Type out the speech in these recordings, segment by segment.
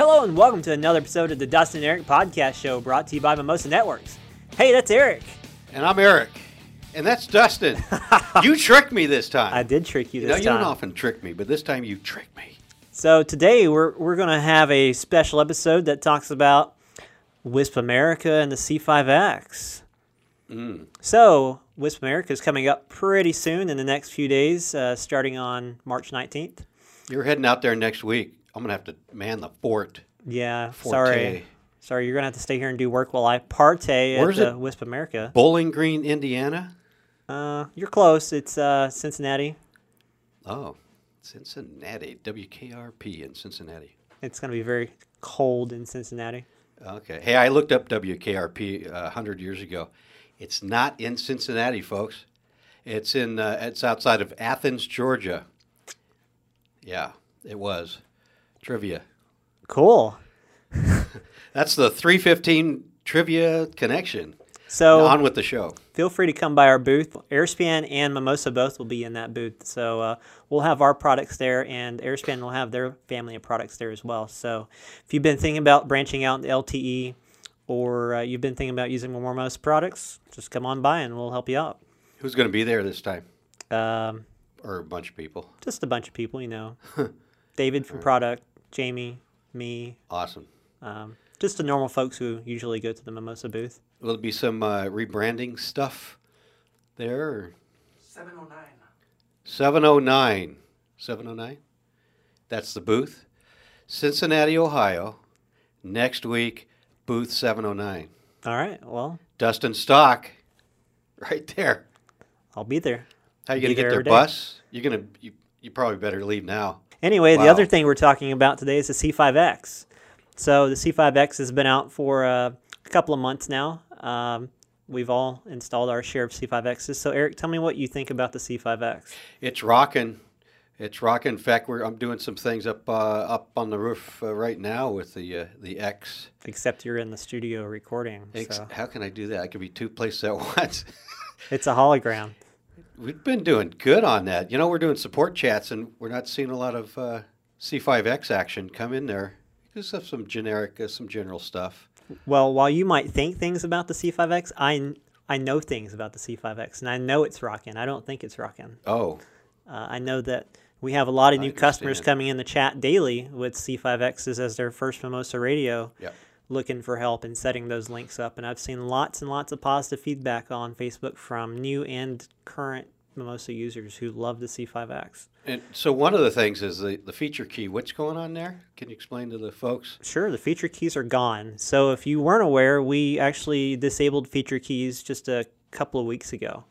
Hello and welcome to another episode of the Dustin and Eric Podcast Show brought to you by Mimosa Networks. Hey, that's Eric. And I'm Eric. And that's Dustin. you tricked me this time. I did trick you You this know, you time. don't often trick me, but this time you tricked me. So today we're we're gonna have a special episode that talks about Wisp America and the C5X. Mm. So Wisp America is coming up pretty soon in the next few days, uh, starting on March 19th. You're heading out there next week. I'm going to have to man the fort. Yeah, Forte. sorry, sorry, you're gonna have to stay here and do work while I partay Where's at uh, Wisp America. Bowling Green, Indiana? Uh, you're close. It's uh, Cincinnati. Oh, Cincinnati. WKRP in Cincinnati. It's gonna be very cold in Cincinnati. Okay. Hey, I looked up WKRP uh, 100 years ago. It's not in Cincinnati, folks. It's in uh, it's outside of Athens, Georgia. Yeah, it was. Trivia. Cool. That's the 315 trivia connection. So On with the show. feel free to come by our booth. Airspan and Mimosa both will be in that booth. So uh, we'll have our products there, and Airspan will have their family of products there as well. So if you've been thinking about branching out into LTE, or uh, you've been thinking about using Mimosa products, just come on by and we'll help you out. Who's going to be there this time? Um, Or a bunch of people. just a bunch of people, you know. David from Product, Jamie, me, Awesome. um, just the normal folks who usually go to the Mimosa booth. Will there be some uh, rebranding stuff there? Or? 709. 709. 709? That's the booth. Cincinnati, Ohio. Next week, booth 709. All right, well, Dustin Stock, right there. I'll be there. How you going to get there their every day. bus? You're going to, you, you probably better leave now. Anyway, the other thing we're talking about today is the C5X. So the C5X has been out for uh, a couple of months now. Um, we've all installed our share of C5Xs. So Eric, tell me what you think about the C5X. It's rocking. It's rocking. In fact, we're, I'm doing some things up uh, up on the roof uh, right now with the uh, the X. Except you're in the studio recording, X. so How can I do that? I could be two places at once. it's a hologram. We've been doing good on that. You know, we're doing support chats, and we're not seeing a lot of uh, C5X action come in there. Just have some generic, uh, some general stuff. Well, while you might think things about the C5X, I I know things about the C5X, and I know it's rocking. I don't think it's rocking. Oh, Uh, I know that we have a lot of I new customers coming in the chat daily with C5Xs as their first Mimosa radio, Yep. Looking for help and setting those links up. And I've seen lots and lots of positive feedback on Facebook from new and current Mimosa users who love the C5X. and so one of the things is the, the feature key. What's going on there? Can you explain to the folks? Sure, the feature keys are gone. So if you weren't aware, we actually disabled feature keys just a couple of weeks ago.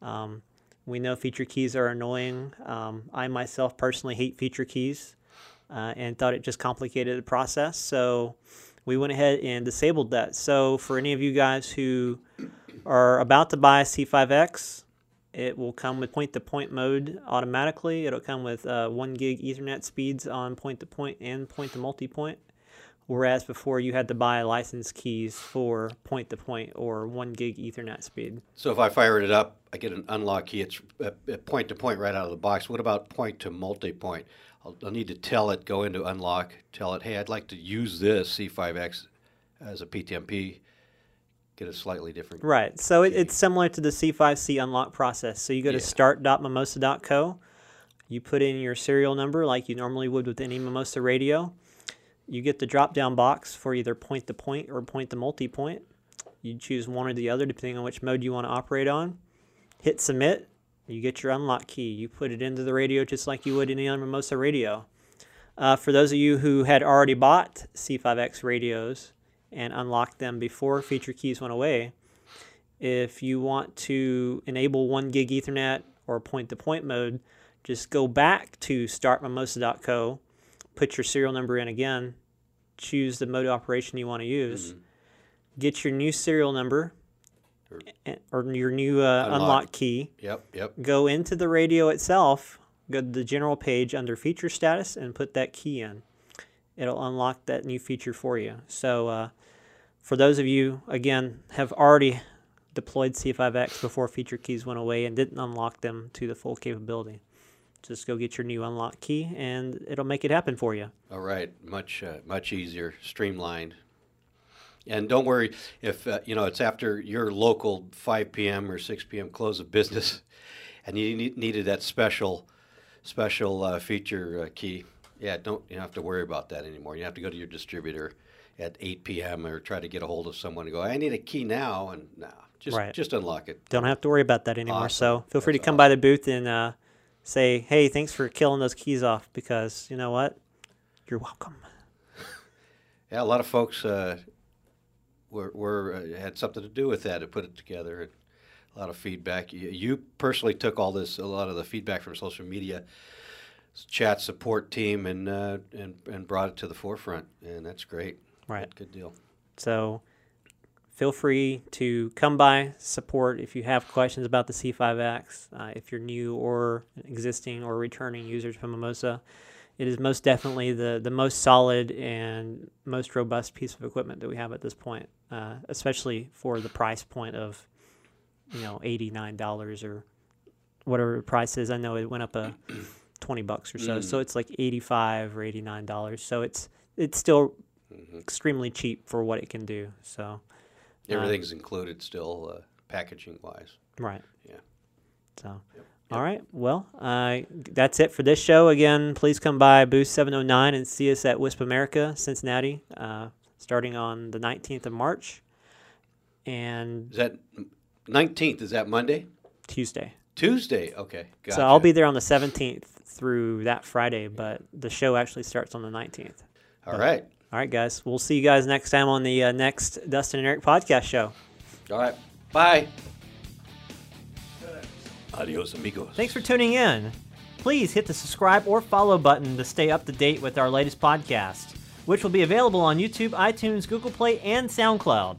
Um, we know feature keys are annoying. Um, I myself personally hate feature keys uh, and thought it just complicated the process. So we went ahead and disabled that. So for any of you guys who are about to buy a C5X, it will come with point to point mode automatically. It'll come with uh, 1 gig Ethernet speeds on point to point and point to multi point. Whereas before you had to buy license keys for point to point or 1 gig Ethernet speed. So if I fire it up, I get an unlock key. It's uh, uh, point to point right out of the box. What about point to multi point? I'll, I'll need to tell it, go into unlock, tell it, hey, I'd like to use this C5X as a PTMP. Get a slightly different. Right. So it, it's similar to the C5C unlock process. So you go to Yeah. start.mimosa.co. You put in your serial number like you normally would with any Mimosa radio. You get the drop down box for either point to point or point to multi point. You choose one or the other depending on which mode you want to operate on. Hit submit. You get your unlock key. You put it into the radio just like you would any other Mimosa radio. Uh, for those of you who had already bought C5X radios and unlocked them before feature keys went away, if you want to enable 1 gig Ethernet or point to point mode, just go back to startmimosa.co, put your serial number in again, choose the mode of operation you want to use, get your new serial number Or- or your new uh, Unlock. unlock key, Yep, yep. go into the radio itself, go to the general page under feature status, and put that key in. It'll unlock that new feature for you. So, uh, for those of you, again, have already deployed C5X before feature keys went away and didn't unlock them to the full capability, Just go get your new unlock key, and it'll make it happen for you. All right, much uh, much easier, streamlined. And don't worry if uh, you know it's after your local 5 p.m. or 6 p.m. close of business, and you need, needed that special special uh, feature uh, key. Yeah, don't you don't have to worry about that anymore. You have to go to your distributor at 8 p.m. or try to get a hold of someone and go, I need a key now, and no, just Right. just unlock it. Don't have to worry about that anymore. So feel free to That's come by the booth and uh, say, "Hey, thanks for killing those keys off." Because you know what, you're welcome. Yeah, a lot of folks uh, were, were uh, had something to do with that to put it together. And a lot of feedback. You, you personally took all this, a lot of the feedback from social media, chat support team, and uh, and and brought it to the forefront, and that's great. Right. Good, good deal. So feel free to come by, support if you have questions about the C5X. Uh, if you're new or existing or returning users from Mimosa, it is most definitely the, the most solid and most robust piece of equipment that we have at this point, uh, especially for the price point of, you know, $89 or whatever the price is. I know it went up a 20 bucks or so, so it's like 85 or $89. So it's it's still extremely cheap for what it can do. So, Everything's included still, uh, packaging wise. right. Yeah. So, all right. Well, uh, that's it for this show. Again, please come by booth 709 and see us at Wisp America, Cincinnati, uh, starting on the 19th of March and Is that nineteenth? Is that Monday? Tuesday. Tuesday. Okay. Gotcha. So I'll be there on the 17th through that Friday, but the show actually starts on the 19th. All right. All right, guys. We'll see you guys next time on the uh, next Dustin and Eric podcast show. All right. Bye. Adios, amigos. Thanks for tuning in. Please hit the subscribe or follow button to stay up to date with our latest podcast, which will be available on YouTube, iTunes, Google Play, and SoundCloud.